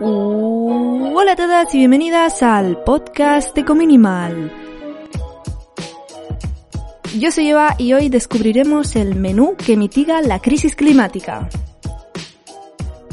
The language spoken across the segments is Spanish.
Uh, hola a todas y bienvenidas al podcast de Cominimal. Yo soy Eva y hoy descubriremos el menú que mitiga la crisis climática.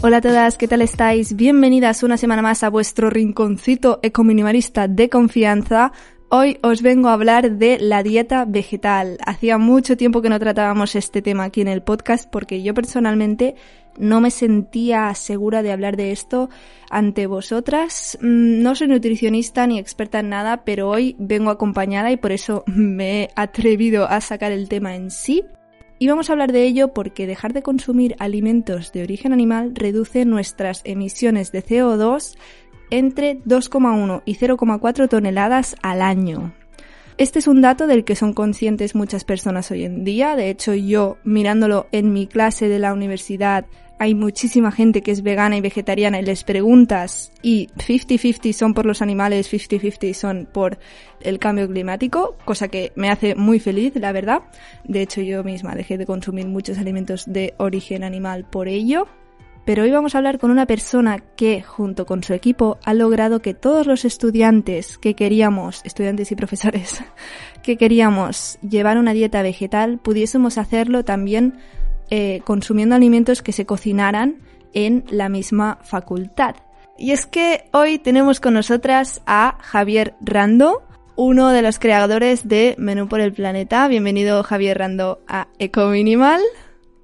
Hola a todas, ¿qué tal estáis? Bienvenidas una semana más a vuestro rinconcito ecominimalista de confianza. Hoy os vengo a hablar de la dieta vegetal. Hacía mucho tiempo que no tratábamos este tema aquí en el podcast porque yo personalmente no me sentía segura de hablar de esto ante vosotras. Mm, no soy nutricionista ni experta en nada, pero hoy vengo acompañada y por eso me he atrevido a sacar el tema en sí. Y vamos a hablar de ello porque dejar de consumir alimentos de origen animal reduce nuestras emisiones de CO2 entre 2,1 y 0,4 toneladas al año. Este es un dato del que son conscientes muchas personas hoy en día. De hecho, yo mirándolo en mi clase de la universidad hay muchísima gente que es vegana y vegetariana y les preguntas y 50-50 son por los animales, 50-50 son por el cambio climático, cosa que me hace muy feliz, la verdad. De hecho, yo misma dejé de consumir muchos alimentos de origen animal por ello. Pero hoy vamos a hablar con una persona que, junto con su equipo, ha logrado que todos los estudiantes que queríamos, estudiantes y profesores, que queríamos llevar una dieta vegetal, pudiésemos hacerlo también eh, consumiendo alimentos que se cocinaran en la misma facultad. Y es que hoy tenemos con nosotras a Javier Rando, uno de los creadores de Menú por el Planeta. Bienvenido Javier Rando a Eco Minimal.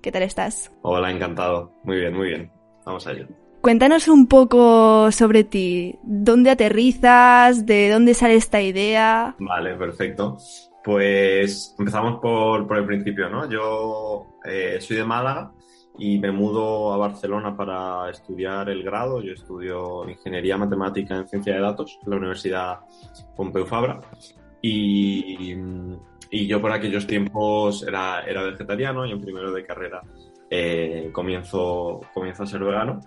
¿Qué tal estás? Hola, encantado. Muy bien, muy bien. Vamos allá. Cuéntanos un poco sobre ti. ¿Dónde aterrizas? ¿De dónde sale esta idea? Vale, perfecto. Pues empezamos por, por el principio, ¿no? Yo eh, soy de Málaga y me mudo a Barcelona para estudiar el grado. Yo estudio Ingeniería Matemática en Ciencia de Datos en la Universidad Pompeu Fabra. Y, y yo por aquellos tiempos era, era vegetariano y en primero de carrera eh, comienzo, comienzo a ser vegano.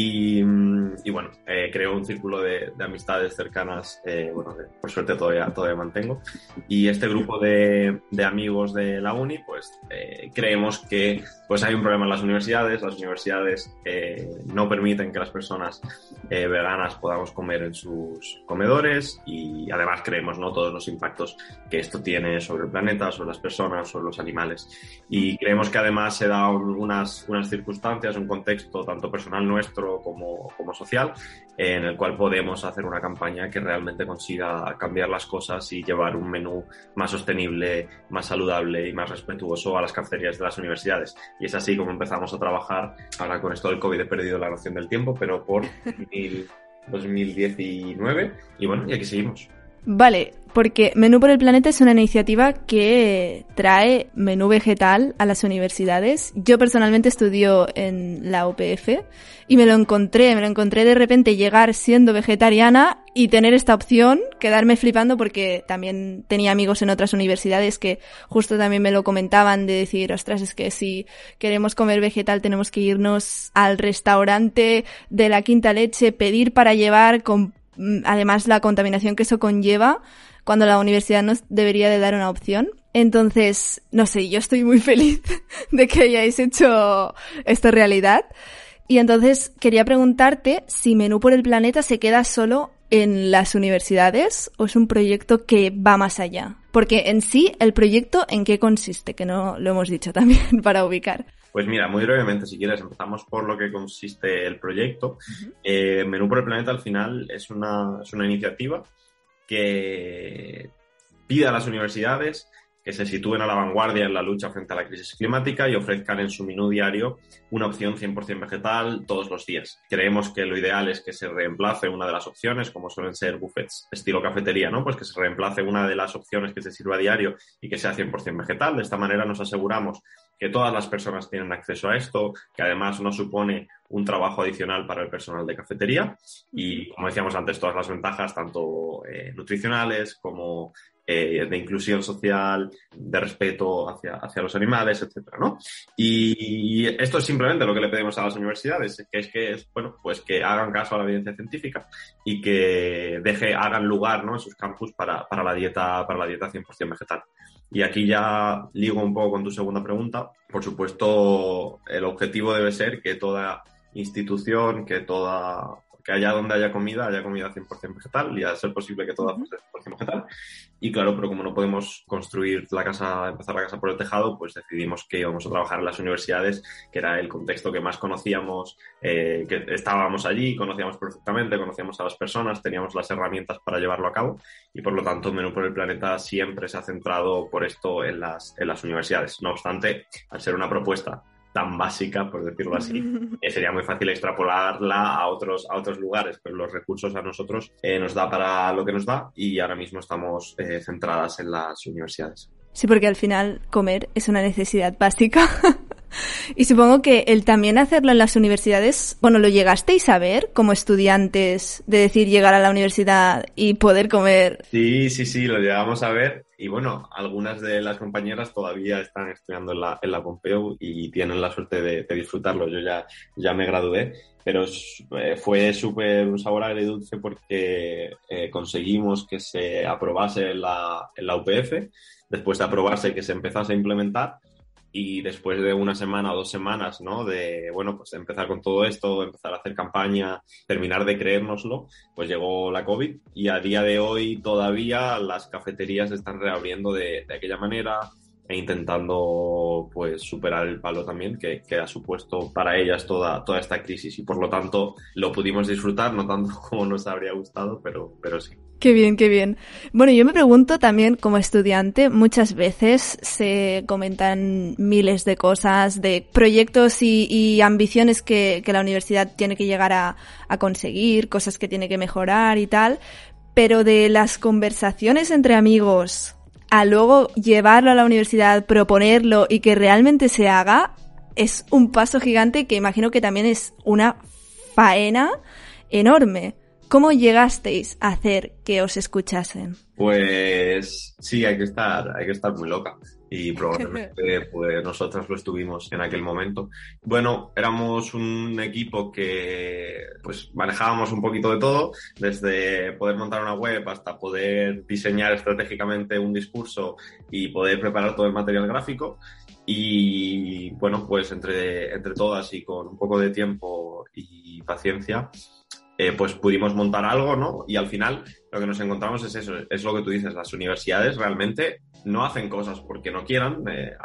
Y, y bueno, eh, creo un círculo de, de amistades cercanas, eh, bueno, por suerte todavía, todavía mantengo. Y este grupo de, de amigos de la uni, pues eh, creemos que pues hay un problema en las universidades. Las universidades eh, no permiten que las personas veganas podamos comer en sus comedores y además creemos no todos los impactos que esto tiene sobre el planeta, sobre las personas, sobre los animales. Y creemos que además se da unas, unas circunstancias, un contexto tanto personal nuestro como, como social, en el cual podemos hacer una campaña que realmente consiga cambiar las cosas y llevar un menú más sostenible, más saludable y más respetuoso a las cafeterías de las universidades. Y es así como empezamos a trabajar. Ahora con esto del COVID he perdido la noción del tiempo, pero por 2019. Y bueno, y aquí seguimos. Vale, porque Menú por el Planeta es una iniciativa que trae menú vegetal a las universidades. Yo personalmente estudio en la UPF y me lo encontré, me lo encontré de repente llegar siendo vegetariana y tener esta opción, quedarme flipando porque también tenía amigos en otras universidades que justo también me lo comentaban de decir, ostras, es que si queremos comer vegetal tenemos que irnos al restaurante de la quinta leche, pedir para llevar con mm, además la contaminación que eso conlleva cuando la universidad nos debería de dar una opción. Entonces, no sé, yo estoy muy feliz de que hayáis hecho esto realidad. Y entonces quería preguntarte si Menú por el Planeta se queda solo en las universidades o es un proyecto que va más allá. Porque en sí, el proyecto, ¿en qué consiste? Que no lo hemos dicho también para ubicar. Pues mira, muy brevemente, si quieres, empezamos por lo que consiste el proyecto. Uh -huh. eh, Menú por el Planeta al final es una, es una iniciativa que pide a las universidades que se sitúen a la vanguardia en la lucha frente a la crisis climática y ofrezcan en su menú diario una opción 100% vegetal todos los días. Creemos que lo ideal es que se reemplace una de las opciones, como suelen ser buffets estilo cafetería, ¿no? Pues que se reemplace una de las opciones que se sirva a diario y que sea 100% vegetal. De esta manera nos aseguramos que todas las personas tienen acceso a esto, que además no supone un trabajo adicional para el personal de cafetería y, como decíamos antes, todas las ventajas, tanto eh, nutricionales como eh, de inclusión social, de respeto hacia, hacia los animales, etcétera, ¿no? Y, y, esto es simplemente lo que le pedimos a las universidades, que es que, bueno, pues que hagan caso a la evidencia científica y que deje, hagan lugar, ¿no? En sus campus para, para la dieta, para la dieta 100% vegetal. Y aquí ya ligo un poco con tu segunda pregunta. Por supuesto, el objetivo debe ser que toda institución, que toda que allá donde haya comida, haya comida 100% vegetal y a ser posible que toda fuese 100% vegetal. Y claro, pero como no podemos construir la casa, empezar la casa por el tejado, pues decidimos que íbamos a trabajar en las universidades, que era el contexto que más conocíamos, eh, que estábamos allí, conocíamos perfectamente, conocíamos a las personas, teníamos las herramientas para llevarlo a cabo y por lo tanto Menú por el Planeta siempre se ha centrado por esto en las, en las universidades. No obstante, al ser una propuesta tan básica, por decirlo así, eh, sería muy fácil extrapolarla a otros, a otros lugares, pero los recursos a nosotros eh, nos da para lo que nos da y ahora mismo estamos eh, centradas en las universidades. Sí, porque al final comer es una necesidad básica. y supongo que el también hacerlo en las universidades, bueno, ¿lo llegasteis a ver como estudiantes de decir llegar a la universidad y poder comer? Sí, sí, sí, lo llegamos a ver. Y bueno, algunas de las compañeras todavía están estudiando en la, la Pompeu y tienen la suerte de, disfrutarlo. Yo ya, ya me gradué, pero eh, fue súper un sabor agridulce porque eh, conseguimos que se aprobase la, en la UPF después de aprobarse que se empezase a implementar y después de una semana o dos semanas, ¿no? De, bueno, pues empezar con todo esto, empezar a hacer campaña, terminar de creérnoslo, pues llegó la COVID y a día de hoy todavía las cafeterías están reabriendo de, de aquella manera, e intentando pues superar el palo también que, que, ha supuesto para ellas toda, toda esta crisis y por lo tanto lo pudimos disfrutar, no tanto como nos habría gustado, pero, pero sí. Qué bien, qué bien. Bueno, yo me pregunto también como estudiante, muchas veces se comentan miles de cosas, de proyectos y, ambiciones que, que, la universidad tiene que llegar a, a conseguir, cosas que tiene que mejorar y tal, pero de las conversaciones entre amigos a luego llevarlo a la universidad, proponerlo y que realmente se haga, es un paso gigante que imagino que también es una faena enorme. ¿Cómo llegasteis a hacer que os escuchasen? Pues sí, hay que estar, hay que estar muy loca y probablemente pues nosotras lo estuvimos en aquel momento. Bueno, éramos un equipo que pues manejábamos un poquito de todo, desde poder montar una web hasta poder diseñar estratégicamente un discurso y poder preparar todo el material gráfico. Y bueno, pues entre, entre todas y con un poco de tiempo y paciencia, eh, pues pudimos montar algo, ¿no? Y al final lo que nos encontramos es eso, es lo que tú dices, las universidades realmente no hacen cosas porque no quieran, eh,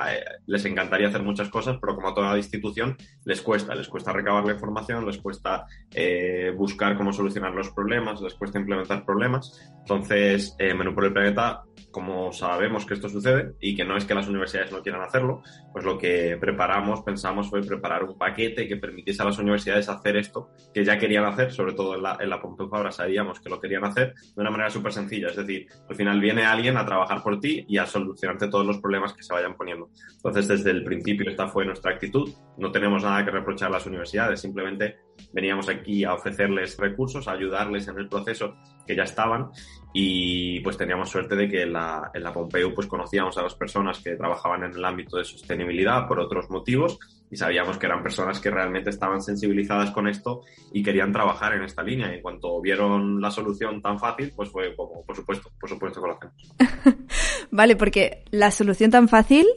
les encantaría hacer muchas cosas, pero como a toda institución les cuesta, les cuesta recabar la información, les cuesta eh, buscar cómo solucionar los problemas, les cuesta implementar problemas. Entonces, eh, Menú por el Planeta, como sabemos que esto sucede y que no es que las universidades no quieran hacerlo, pues lo que preparamos, pensamos fue preparar un paquete que permitiese a las universidades hacer esto que ya querían hacer, sobre todo en la, en la Pompeu sabíamos que lo querían hacer de una manera súper sencilla, es decir, al final viene alguien a trabajar por ti y a solucionarte todos los problemas que se vayan poniendo. Entonces, desde el principio esta fue nuestra actitud, no tenemos nada que reprochar a las universidades, simplemente veníamos aquí a ofrecerles recursos, a ayudarles en el proceso que ya estaban y pues teníamos suerte de que en la, en la Pompeu pues conocíamos a las personas que trabajaban en el ámbito de sostenibilidad por otros motivos y sabíamos que eran personas que realmente estaban sensibilizadas con esto y querían trabajar en esta línea. Y en cuanto vieron la solución tan fácil, pues fue como, por supuesto, por supuesto que lo hacemos. vale, porque la solución tan fácil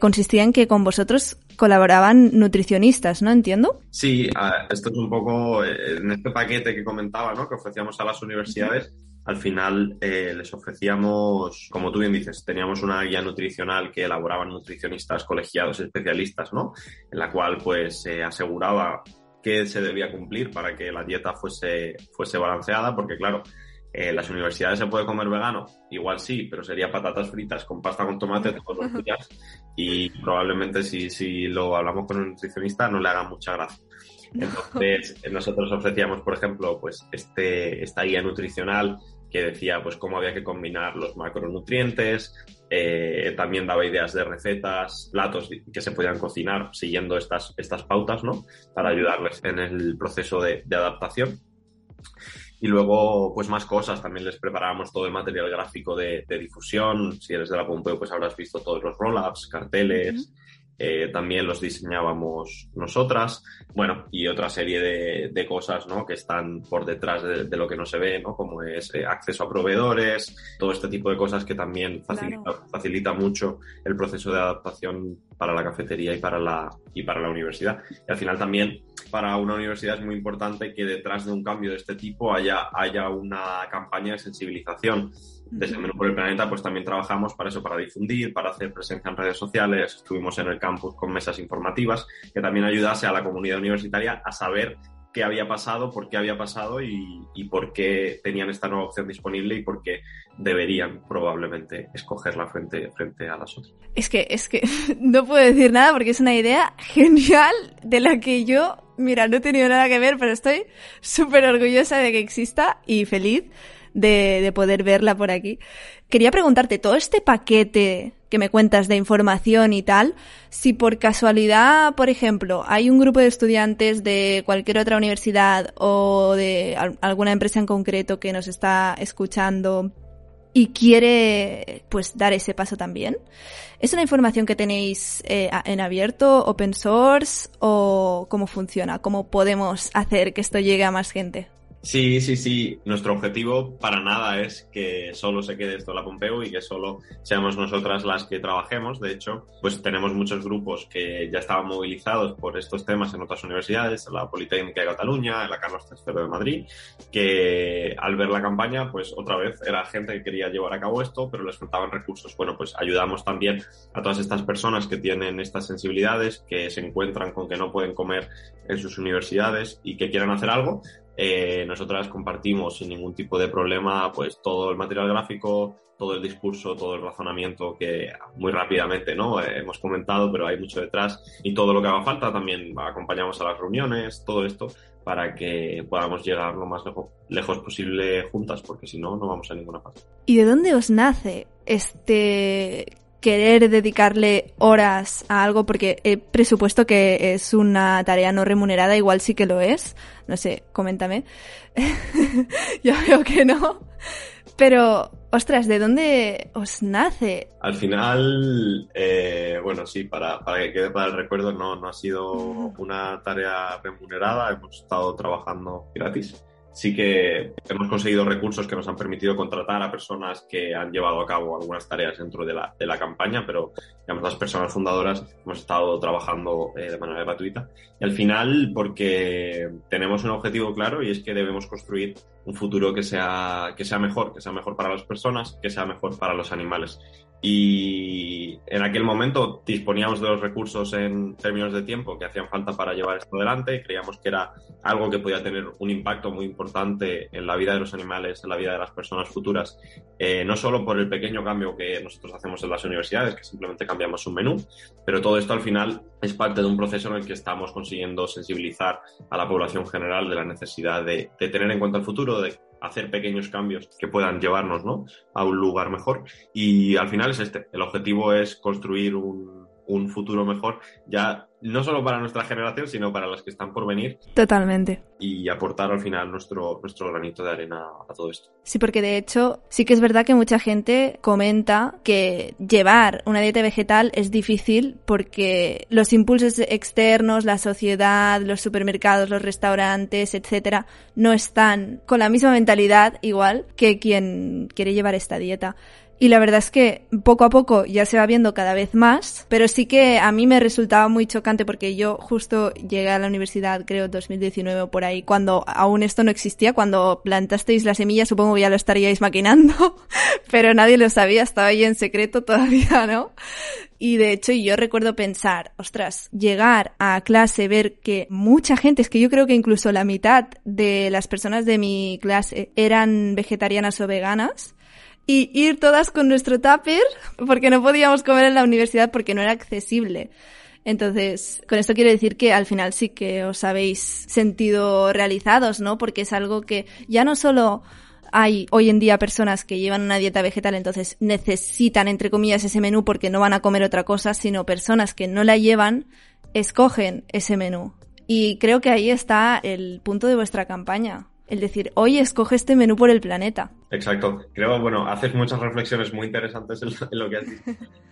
consistía en que con vosotros colaboraban nutricionistas, ¿no? Entiendo. Sí, esto es un poco eh, en este paquete que comentaba, ¿no? Que ofrecíamos a las universidades al final eh, les ofrecíamos, como tú bien dices, teníamos una guía nutricional que elaboraban nutricionistas colegiados especialistas, ¿no? En la cual pues se aseguraba qué se debía cumplir para que la dieta fuese, fuese balanceada, porque claro, eh, las universidades se puede comer vegano, igual sí, pero sería patatas fritas con pasta con tomate todos los días y probablemente si, si lo hablamos con un nutricionista no le haga mucha gracia. Entonces, nosotros ofrecíamos, por ejemplo, pues este, esta guía nutricional que decía pues cómo había que combinar los macronutrientes, eh, también daba ideas de recetas, platos que se podían cocinar siguiendo estas, estas pautas, ¿no? Para ayudarles en el proceso de, adaptación. Y luego, pues más cosas, también les preparábamos todo el material gráfico de, difusión. Si eres de la Pompeu, pues habrás visto todos los roll-ups, carteles, eh, también los diseñábamos nosotras, bueno, y otra serie de, de cosas ¿no? que están por detrás de, de, lo que no se ve, ¿no? como es eh, acceso a proveedores, todo este tipo de cosas que también facilita, claro. facilita mucho el proceso de adaptación para la cafetería y para la, y para la universidad. Y al final también para una universidad es muy importante que detrás de un cambio de este tipo haya, haya una campaña de sensibilización. Desde Menú por el Planeta, pues también trabajamos para eso, para difundir, para hacer presencia en redes sociales. Estuvimos en el campus con mesas informativas que también ayudase a la comunidad universitaria a saber qué había pasado, por qué había pasado y, por qué tenían esta nueva opción disponible y por qué deberían probablemente escogerla frente, frente a las otras. Es que, es que no puedo decir nada porque es una idea genial de la que yo, mira, no he tenido nada que ver, pero estoy súper orgullosa de que exista y feliz de, de poder verla por aquí. Quería preguntarte, todo este paquete que me cuentas de información y tal, si por casualidad, por ejemplo, hay un grupo de estudiantes de cualquier otra universidad o de alguna empresa en concreto que nos está escuchando y quiere pues dar ese paso también. ¿Es una información que tenéis eh, en abierto, open source o cómo funciona? ¿Cómo podemos hacer que esto llegue a más gente? Sí, sí, sí. Nuestro objetivo para nada es que solo se quede esto la Pompeu y que solo seamos nosotras las que trabajemos. De hecho, pues tenemos muchos grupos que ya estaban movilizados por estos temas en otras universidades, en la Politécnica de Cataluña, en la Carlos III de Madrid, que al ver la campaña, pues otra vez era gente que quería llevar a cabo esto, pero les faltaban recursos. Bueno, pues ayudamos también a todas estas personas que tienen estas sensibilidades, que se encuentran con que no pueden comer en sus universidades y que quieran hacer algo eh, nosotras compartimos sin ningún tipo de problema pues todo el material gráfico, todo el discurso, todo el razonamiento que muy rápidamente no eh, hemos comentado, pero hay mucho detrás y todo lo que haga falta también acompañamos a las reuniones, todo esto para que podamos llegar lo más lejos, lejos posible juntas, porque si no, no vamos a ninguna parte. ¿Y de dónde os nace este querer dedicarle horas a algo porque he presupuesto que es una tarea no remunerada, igual sí que lo es. No sé, coméntame. Yo veo que no. Pero, ostras, ¿de dónde os nace? Al final, eh, bueno, sí, para, para que quede para el recuerdo, no, no ha sido una tarea remunerada, hemos estado trabajando gratis sí que hemos conseguido recursos que nos han permitido contratar a personas que han llevado a cabo algunas tareas dentro de la, campaña, pero digamos, las personas fundadoras hemos estado trabajando eh, de manera gratuita. Y al final, porque tenemos un objetivo claro y es que debemos construir un futuro que sea, que sea mejor, que sea mejor para las personas, que sea mejor para los animales y en aquel momento disponíamos de los recursos en términos de tiempo que hacían falta para llevar esto adelante. Creíamos que era algo que podía tener un impacto muy importante en la vida de los animales, en la vida de las personas futuras, eh, no solo por el pequeño cambio que nosotros hacemos en las universidades, que simplemente cambiamos un menú, pero todo esto al final es parte de un proceso en el que estamos consiguiendo sensibilizar a la población general de la necesidad de, de tener en cuenta el futuro, de hacer pequeños cambios que puedan llevarnos ¿no? a un lugar mejor. Y al final es este. El objetivo es construir un, un futuro mejor, ya no solo para nuestra generación, sino para las que están por venir. Totalmente. Y aportar al final nuestro, nuestro granito de arena a todo esto. Sí, porque de hecho sí que es verdad que mucha gente comenta que llevar una dieta vegetal es difícil porque los impulsos externos, la sociedad, los supermercados, los restaurantes, etcétera, no están con la misma mentalidad igual que quien quiere llevar esta dieta. Y la verdad es que poco a poco ya se va viendo cada vez más, pero sí que a mí me resultaba muy chocante porque yo justo llegué a la universidad, creo 2019 o por ahí, cuando aún esto no existía, cuando plantasteis la semilla supongo que ya lo estaríais maquinando, pero nadie lo sabía, estaba ahí en secreto todavía, ¿no? Y de hecho yo recuerdo pensar, ostras, llegar a clase, ver que mucha gente, es que yo creo que incluso la mitad de las personas de mi clase eran vegetarianas o veganas, y ir todas con nuestro tupper porque no podíamos comer en la universidad porque no era accesible. Entonces, con esto quiero decir que al final sí que os habéis sentido realizados, ¿no? Porque es algo que ya no solo hay hoy en día personas que llevan una dieta vegetal, entonces necesitan, entre comillas, ese menú porque no van a comer otra cosa, sino personas que no la llevan, escogen ese menú. Y creo que ahí está el punto de vuestra campaña el decir, hoy escoge este menú por el planeta. Exacto. Creo, bueno, haces muchas reflexiones muy interesantes en lo, que has dicho.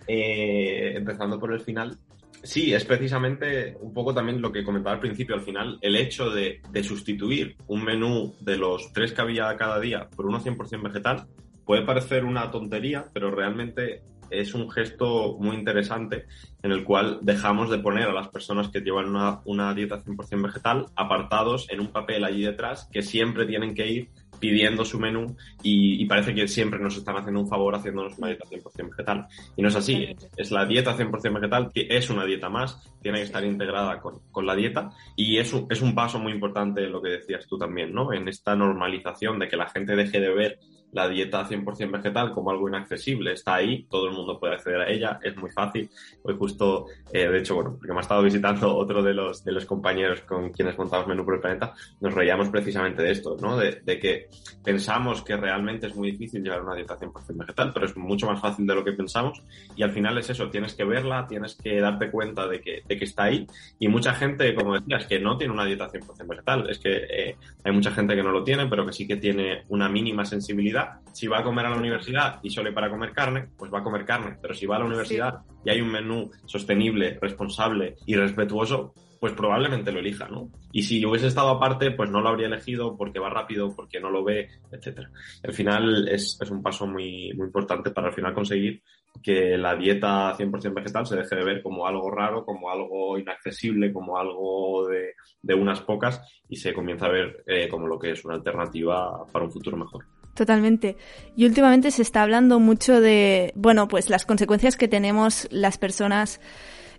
Eh, empezando por el final. Sí, es precisamente un poco también lo que comentaba al principio. Al final, el hecho de, de sustituir un menú de los tres que había cada día por uno 100% vegetal puede parecer una tontería, pero realmente es un gesto muy interesante en el cual dejamos de poner a las personas que llevan una, una dieta 100% vegetal apartados en un papel allí detrás que siempre tienen que ir pidiendo su menú y, parece que siempre nos están haciendo un favor haciéndonos una dieta 100% vegetal. Y no es así, es la dieta 100% vegetal, que es una dieta más, tiene que estar integrada con, con la dieta y es un, es un paso muy importante lo que decías tú también, ¿no? En esta normalización de que la gente deje de ver la dieta 100% vegetal como algo inaccesible. Está ahí, todo el mundo puede acceder a ella, es muy fácil. Hoy justo, eh, de hecho, bueno, porque me ha estado visitando otro de los, de los compañeros con quienes montamos Menú por el Planeta, nos reíamos precisamente de esto, ¿no? De, de que pensamos que realmente es muy difícil llevar una dieta 100% vegetal, pero es mucho más fácil de lo que pensamos y al final es eso, tienes que verla, tienes que darte cuenta de que, de que está ahí y mucha gente, como decías, que no tiene una dieta 100% vegetal, es que eh, hay mucha gente que no lo tiene, pero que sí que tiene una mínima sensibilidad si va a comer a la universidad y solo para comer carne, pues va a comer carne. Pero si va a la universidad y hay un menú sostenible, responsable y respetuoso, pues probablemente lo elija, ¿no? Y si hubiese estado aparte, pues no lo habría elegido porque va rápido, porque no lo ve, etcétera. Al final es, es, un paso muy, muy importante para al final conseguir que la dieta 100% vegetal se deje de ver como algo raro, como algo inaccesible, como algo de, de unas pocas y se comienza a ver eh, como lo que es una alternativa para un futuro mejor. Totalmente. Y últimamente se está hablando mucho de, bueno, pues las consecuencias que tenemos las personas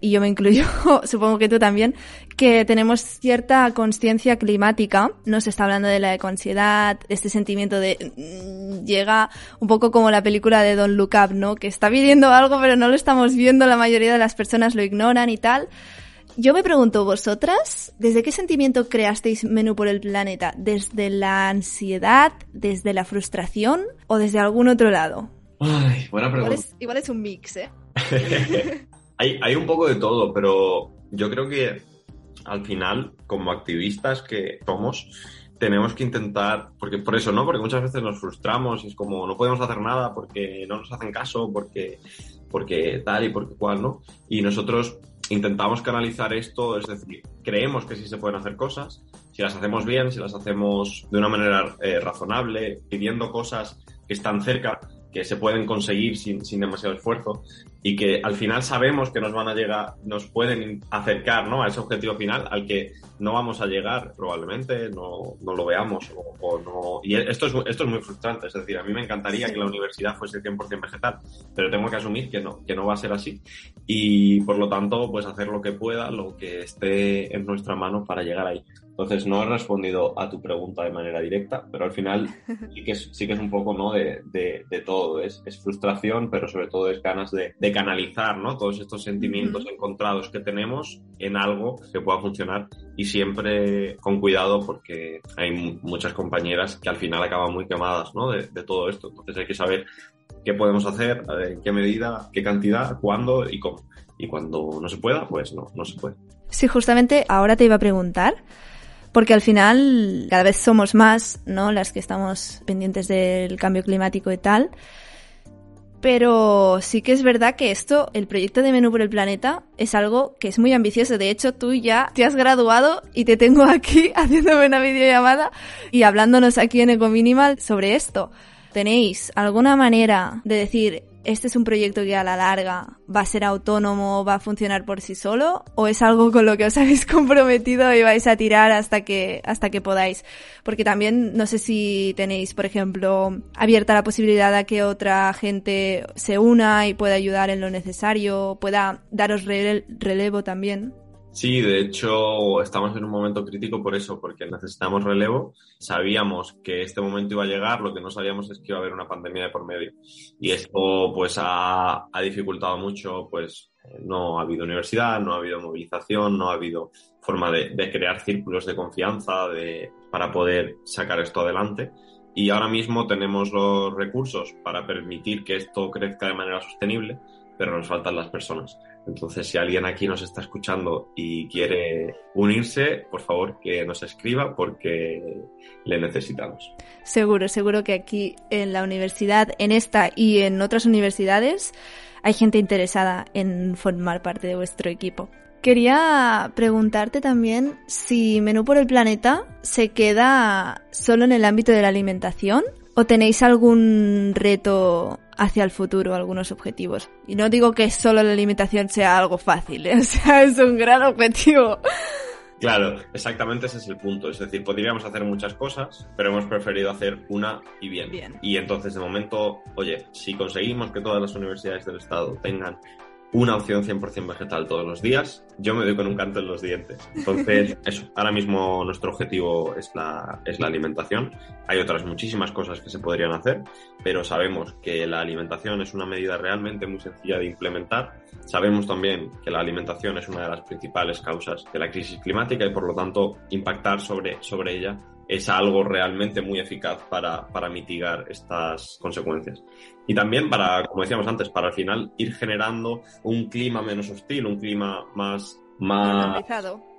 y yo me incluyo, supongo que tú también, que tenemos cierta conciencia climática. No se está hablando de la ecoansiedad, este sentimiento de mm, llega un poco como la película de Don Look Up, ¿no? Que está pidiendo algo pero no lo estamos viendo, la mayoría de las personas lo ignoran y tal. Yo me pregunto, vosotras, ¿desde qué sentimiento creasteis Menú por el Planeta? ¿Desde la ansiedad, desde la frustración o desde algún otro lado? Ay, buena pregunta. Igual es, un mix, ¿eh? hay, hay un poco de todo, pero yo creo que al final, como activistas que somos, tenemos que intentar, porque por eso, ¿no? Porque muchas veces nos frustramos y es como no podemos hacer nada porque no nos hacen caso, porque, porque tal y porque cual, ¿no? Y nosotros intentamos canalizar esto, es decir, creemos que sí se pueden hacer cosas, si las hacemos bien, si las hacemos de una manera eh, razonable, pidiendo cosas que están cerca, que se pueden conseguir sin, sin, demasiado esfuerzo y que al final sabemos que nos van a llegar, nos pueden acercar ¿no? a ese objetivo final al que no vamos a llegar probablemente, no, no lo veamos o, no. Y esto es, esto es muy frustrante, es decir, a mí me encantaría que la universidad fuese 100% vegetal, pero tengo que asumir que no, que no va a ser así y por lo tanto pues hacer lo que pueda, lo que esté en nuestra mano para llegar ahí. Entonces no he respondido a tu pregunta de manera directa, pero al final sí que es, sí que es un poco ¿no? de, de, de todo. Es, es, frustración, pero sobre todo es ganas de, de canalizar ¿no? todos estos sentimientos encontrados que tenemos en algo que pueda funcionar y siempre con cuidado porque hay muchas compañeras que al final acaban muy quemadas ¿no? de, de todo esto. Entonces hay que saber qué podemos hacer, en qué medida, qué cantidad, cuándo y cómo. Y cuando no se pueda, pues no, no se puede. Sí, justamente ahora te iba a preguntar porque al final cada vez somos más, ¿no? Las que estamos pendientes del cambio climático y tal. Pero sí que es verdad que esto, el proyecto de Menú por el Planeta, es algo que es muy ambicioso. De hecho, tú ya te has graduado y te tengo aquí haciéndome una videollamada y hablándonos aquí en Ecominimal sobre esto. ¿Tenéis alguna manera de decir, este es un proyecto que a la larga va a ser autónomo, va a funcionar por sí solo, o es algo con lo que os habéis comprometido y vais a tirar hasta que, hasta que podáis? Porque también no sé si tenéis, por ejemplo, abierta la posibilidad a que otra gente se una y pueda ayudar en lo necesario, pueda daros relevo también. Sí, de hecho estamos en un momento crítico por eso, porque necesitamos relevo. Sabíamos que este momento iba a llegar, lo que no sabíamos es que iba a haber una pandemia de por medio. Y esto pues ha, ha dificultado mucho, pues no ha habido universidad, no ha habido movilización, no ha habido forma de, de crear círculos de confianza de, para poder sacar esto adelante. Y ahora mismo tenemos los recursos para permitir que esto crezca de manera sostenible, pero nos faltan las personas. Entonces, si alguien aquí nos está escuchando y quiere unirse, por favor que nos escriba porque le necesitamos. Seguro, seguro que aquí en la universidad, en esta y en otras universidades, hay gente interesada en formar parte de vuestro equipo. Quería preguntarte también si Menú por el Planeta se queda solo en el ámbito de la alimentación ¿O tenéis algún reto hacia el futuro, algunos objetivos? Y no digo que solo la alimentación sea algo fácil, ¿eh? o sea, es un gran objetivo. Claro, exactamente ese es el punto. Es decir, podríamos hacer muchas cosas, pero hemos preferido hacer una y bien. Bien. Y entonces, de momento, oye, si conseguimos que todas las universidades del Estado tengan una opción 100% vegetal todos los días, yo me doy con un canto en los dientes. Entonces, eso, ahora mismo nuestro objetivo es la, es la alimentación. Hay otras muchísimas cosas que se podrían hacer, pero sabemos que la alimentación es una medida realmente muy sencilla de implementar. Sabemos también que la alimentación es una de las principales causas de la crisis climática y por lo tanto impactar sobre, sobre ella es algo realmente muy eficaz para, para mitigar estas consecuencias. Y también para, como decíamos antes, para al final ir generando un clima menos hostil, un clima más... más.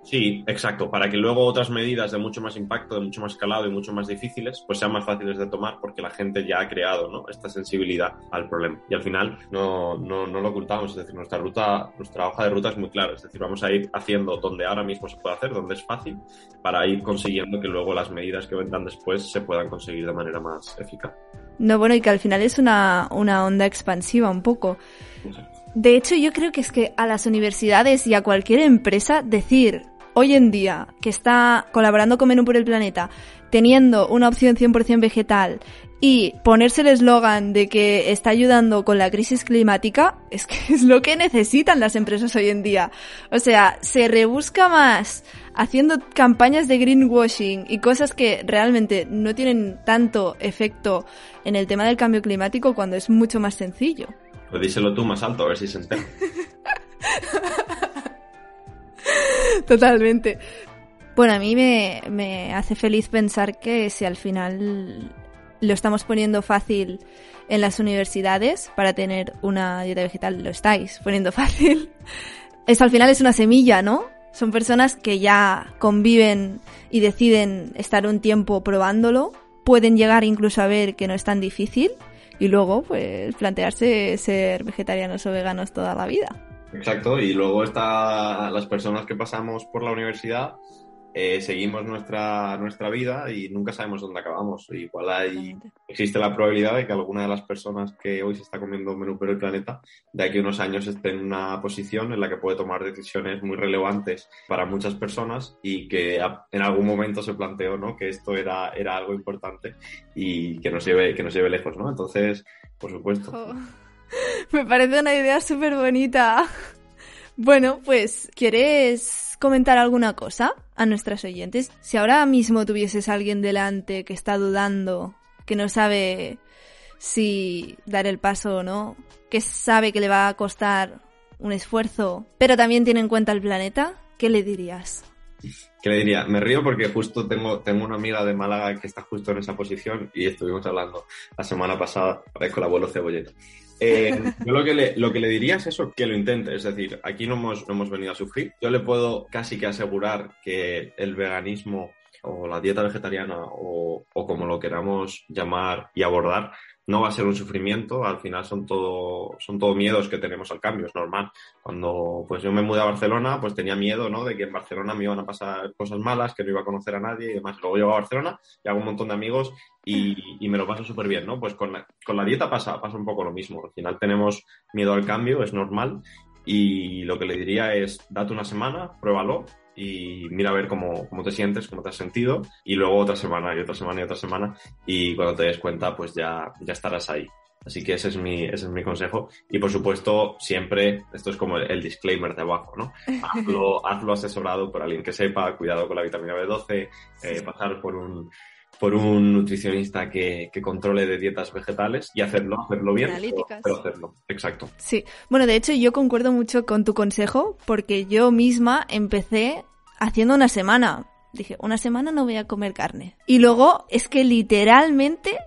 Sí, exacto, para que luego otras medidas de mucho más impacto, de mucho más calado y mucho más difíciles, pues sean más fáciles de tomar porque la gente ya ha creado ¿no? esta sensibilidad al problema. Y al final no, no, no lo ocultamos, es decir, nuestra ruta, nuestra hoja de ruta es muy clara, es decir, vamos a ir haciendo donde ahora mismo se puede hacer, donde es fácil, para ir consiguiendo que luego las medidas que vendrán después se puedan conseguir de manera más eficaz. No, bueno, y que al final es una, una onda expansiva un poco. De hecho, yo creo que es que a las universidades y a cualquier empresa decir hoy en día que está colaborando con Menú por el Planeta, teniendo una opción 100% vegetal y ponerse el eslogan de que está ayudando con la crisis climática, es que es lo que necesitan las empresas hoy en día. O sea, se rebusca más haciendo campañas de greenwashing y cosas que realmente no tienen tanto efecto en el tema del cambio climático cuando es mucho más sencillo. Pues díselo tú más alto, a ver si se entera. Totalmente. Bueno, a mí me, me hace feliz pensar que si al final lo estamos poniendo fácil en las universidades para tener una dieta vegetal, lo estáis poniendo fácil. Eso al final es una semilla, ¿no? Son personas que ya conviven y deciden estar un tiempo probándolo, pueden llegar incluso a ver que no es tan difícil y luego pues plantearse ser vegetarianos o veganos toda la vida. Exacto, y luego está las personas que pasamos por la universidad, eh, seguimos nuestra, nuestra vida y nunca sabemos dónde acabamos. Igual hay, existe la probabilidad de que alguna de las personas que hoy se está comiendo menú por el planeta, de aquí a unos años esté en una posición en la que puede tomar decisiones muy relevantes para muchas personas y que en algún momento se planteó ¿no? que esto era, era algo importante y que nos lleve, que nos lleve lejos. ¿no? Entonces, por supuesto. Oh. Me parece una idea súper bonita. Bueno, pues, ¿quieres comentar alguna cosa a nuestras oyentes? Si ahora mismo tuvieses a alguien delante que está dudando, que no sabe si dar el paso o no, que sabe que le va a costar un esfuerzo, pero también tiene en cuenta el planeta, ¿qué le dirías? ¿Qué le diría? Me río porque justo tengo, tengo una amiga de Málaga que está justo en esa posición y estuvimos hablando la semana pasada con el abuelo Cebolleta. Eh, yo lo que, le, lo que le diría es eso, que lo intente. Es decir, aquí no hemos, no hemos venido a sufrir. Yo le puedo casi que asegurar que el veganismo o la dieta vegetariana o, o como lo queramos llamar y abordar, no va a ser un sufrimiento, al final son todo, son todo miedos que tenemos al cambio, es normal. Cuando pues yo me mudé a Barcelona, pues tenía miedo, ¿no? De que en Barcelona me iban a pasar cosas malas, que no iba a conocer a nadie y demás. Luego llego a Barcelona y hago un montón de amigos y, y me lo paso súper bien, ¿no? Pues con la, con la dieta pasa, pasa un poco lo mismo. Al final tenemos miedo al cambio, es normal. Y lo que le diría es, date una semana, pruébalo, y mira a ver cómo, cómo, te sientes, cómo te has sentido, y luego otra semana y otra semana y otra semana, y cuando te des cuenta, pues ya, ya estarás ahí. Así que ese es mi, ese es mi consejo. Y por supuesto, siempre, esto es como el, disclaimer de abajo, ¿no? Hazlo, hazlo asesorado por alguien que sepa, cuidado con la vitamina B12, eh, pasar por un, por un nutricionista que, que, controle de dietas vegetales y hacerlo, hacerlo bien, pero, pero, hacerlo. Exacto. Sí. Bueno, de hecho, yo concuerdo mucho con tu consejo porque yo misma empecé haciendo una semana. Dije, una semana no voy a comer carne. Y luego es que literalmente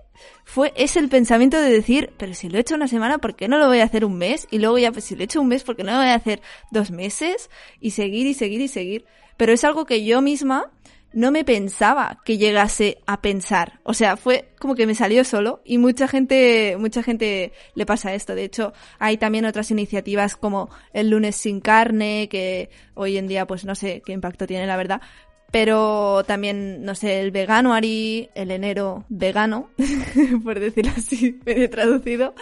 fue, es el pensamiento de decir, pero si lo he hecho una semana, ¿por qué no lo voy a hacer un mes? Y luego ya, pues si lo he hecho un mes, ¿por qué no lo voy a hacer dos meses? Y seguir y seguir y seguir. Pero es algo que yo misma no me pensaba que llegase a pensar. O sea, fue como que me salió solo y mucha gente, mucha gente le pasa esto. De hecho, hay también otras iniciativas como el lunes sin carne, que hoy en día pues no sé qué impacto tiene la verdad, pero también, no sé, el veganuary, el enero vegano, por decirlo así, medio traducido.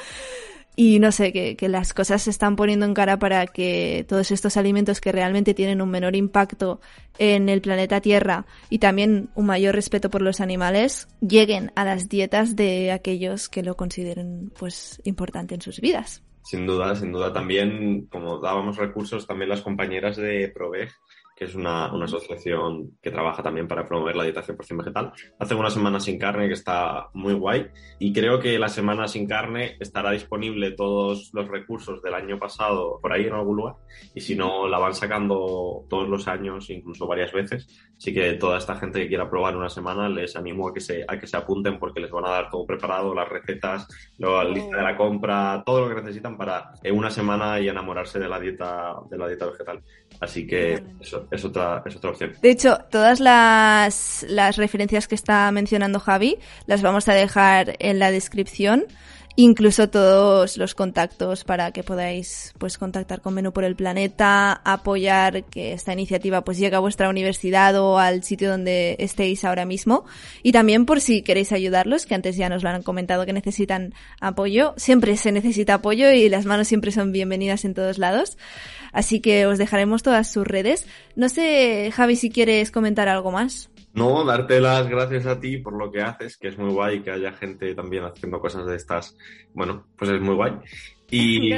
Y no sé, que, que, las cosas se están poniendo en cara para que todos estos alimentos que realmente tienen un menor impacto en el planeta Tierra y también un mayor respeto por los animales lleguen a las dietas de aquellos que lo consideren pues importante en sus vidas. Sin duda, sin duda. También, como dábamos recursos, también las compañeras de Proveg que es una, una, asociación que trabaja también para promover la dieta 100% vegetal. Hace una semana sin carne que está muy guay y creo que la semana sin carne estará disponible todos los recursos del año pasado por ahí en algún lugar y si no la van sacando todos los años, incluso varias veces. Así que toda esta gente que quiera probar una semana les animo a que se, a que se apunten porque les van a dar todo preparado, las recetas, la lista de la compra, todo lo que necesitan para en una semana y enamorarse de la dieta, de la dieta vegetal. Así que eso, es otra, es otra opción. De hecho, todas las, las referencias que está mencionando Javi las vamos a dejar en la descripción incluso todos los contactos para que podáis pues contactar con Menú por el Planeta, apoyar que esta iniciativa pues llegue a vuestra universidad o al sitio donde estéis ahora mismo y también por si queréis ayudarlos, que antes ya nos lo han comentado que necesitan apoyo, siempre se necesita apoyo y las manos siempre son bienvenidas en todos lados. Así que os dejaremos todas sus redes. No sé, Javi, si quieres comentar algo más. No, darte las gracias a ti por lo que haces, que es muy guay que haya gente también haciendo cosas de estas. Bueno, pues es muy guay. Y,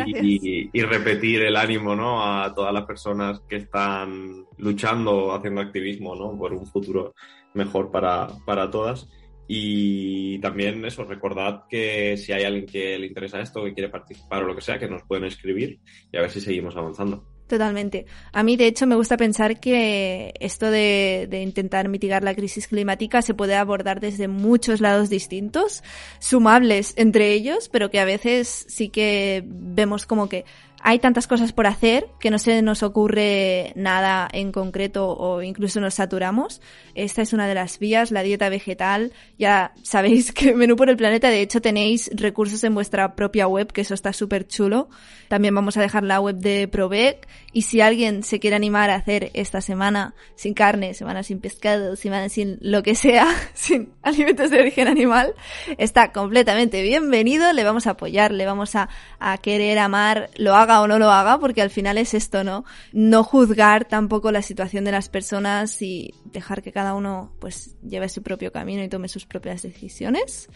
y, repetir el ánimo ¿no? a todas las personas que están luchando, haciendo activismo ¿no? por un futuro mejor para, para todas. Y también eso, recordad que si hay alguien que le interesa esto, que quiere participar o lo que sea, que nos pueden escribir y a ver si seguimos avanzando. Totalmente. A mí, de hecho, me gusta pensar que esto de, de, intentar mitigar la crisis climática se puede abordar desde muchos lados distintos, sumables entre ellos, pero que a veces sí que vemos como que hay tantas cosas por hacer que no se nos ocurre nada en concreto o incluso nos saturamos. Esta es una de las vías, la dieta vegetal. Ya sabéis que Menú por el Planeta, de hecho, tenéis recursos en vuestra propia web, que eso está súper chulo. También vamos a dejar la web de Provec. Y si alguien se quiere animar a hacer esta semana sin carne, semana sin pescado, semana sin lo que sea, sin alimentos de origen animal, está completamente bienvenido. Le vamos a apoyar, le vamos a, a querer amar, lo haga o no lo haga, porque al final es esto, ¿no? No juzgar tampoco la situación de las personas y dejar que cada uno pues lleve su propio camino y tome sus propias decisiones.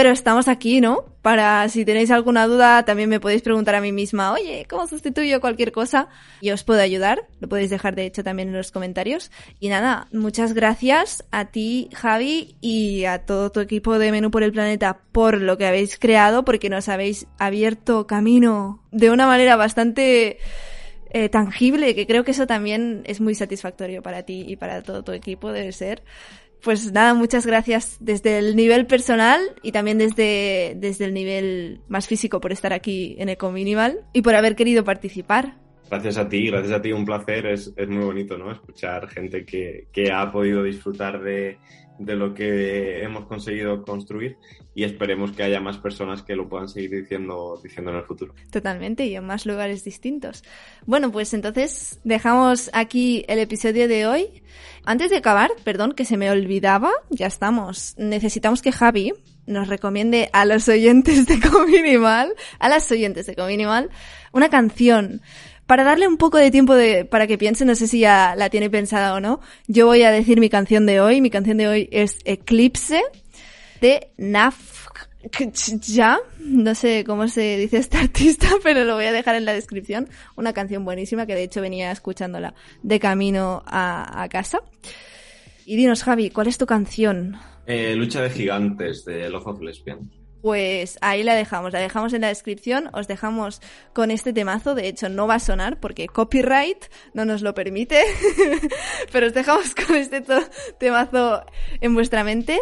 Pero estamos aquí, ¿no? Para si tenéis alguna duda, también me podéis preguntar a mí misma, oye, ¿cómo sustituyo cualquier cosa? Y os puedo ayudar. Lo podéis dejar, de hecho, también en los comentarios. Y nada, muchas gracias a ti, Javi, y a todo tu equipo de Menú por el Planeta por lo que habéis creado, porque nos habéis abierto camino de una manera bastante eh, tangible, que creo que eso también es muy satisfactorio para ti y para todo tu equipo, debe ser. Pues nada, muchas gracias desde el nivel personal y también desde, desde el nivel más físico por estar aquí en Eco Minimal y por haber querido participar. Gracias a ti, gracias a ti, un placer. Es, es muy bonito, ¿no? Escuchar gente que, que ha podido disfrutar de, de lo que hemos conseguido construir y esperemos que haya más personas que lo puedan seguir diciendo, diciendo en el futuro. Totalmente, y en más lugares distintos. Bueno, pues entonces dejamos aquí el episodio de hoy. Antes de acabar, perdón, que se me olvidaba, ya estamos. Necesitamos que Javi nos recomiende a los oyentes de Cominimal, a las oyentes de Cominimal, una canción para darle un poco de tiempo de, para que piense, no sé si ya la tiene pensada o no, yo voy a decir mi canción de hoy. Mi canción de hoy es Eclipse de Naf no sé cómo se dice este artista, pero lo voy a dejar en la descripción. Una canción buenísima que de hecho venía escuchándola de camino a, a casa. Y dinos, Javi, ¿cuál es tu canción? Eh, Lucha de Gigantes de Love of Lesbian. Pues ahí la dejamos, la dejamos en la descripción, os dejamos con este temazo, de hecho no va a sonar porque copyright no nos lo permite, pero os dejamos con este temazo en vuestra mente.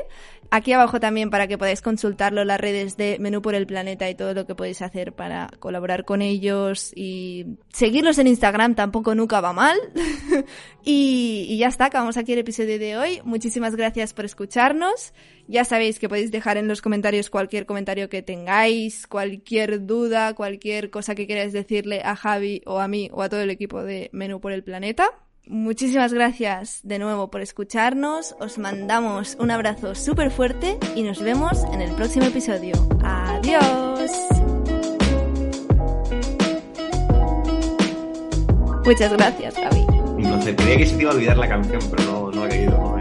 Aquí abajo también para que podáis consultarlo las redes de Menú por el Planeta y todo lo que podéis hacer para colaborar con ellos y seguirlos en Instagram tampoco nunca va mal. y, y, ya está, acabamos aquí el episodio de hoy. Muchísimas gracias por escucharnos. Ya sabéis que podéis dejar en los comentarios cualquier comentario que tengáis, cualquier duda, cualquier cosa que queráis decirle a Javi o a mí o a todo el equipo de Menú por el Planeta. Muchísimas gracias de nuevo por escucharnos. Os mandamos un abrazo súper fuerte y nos vemos en el próximo episodio. Adiós. Muchas gracias, Gaby. No sé, creía que se te iba a olvidar la canción, pero no, no ha caído.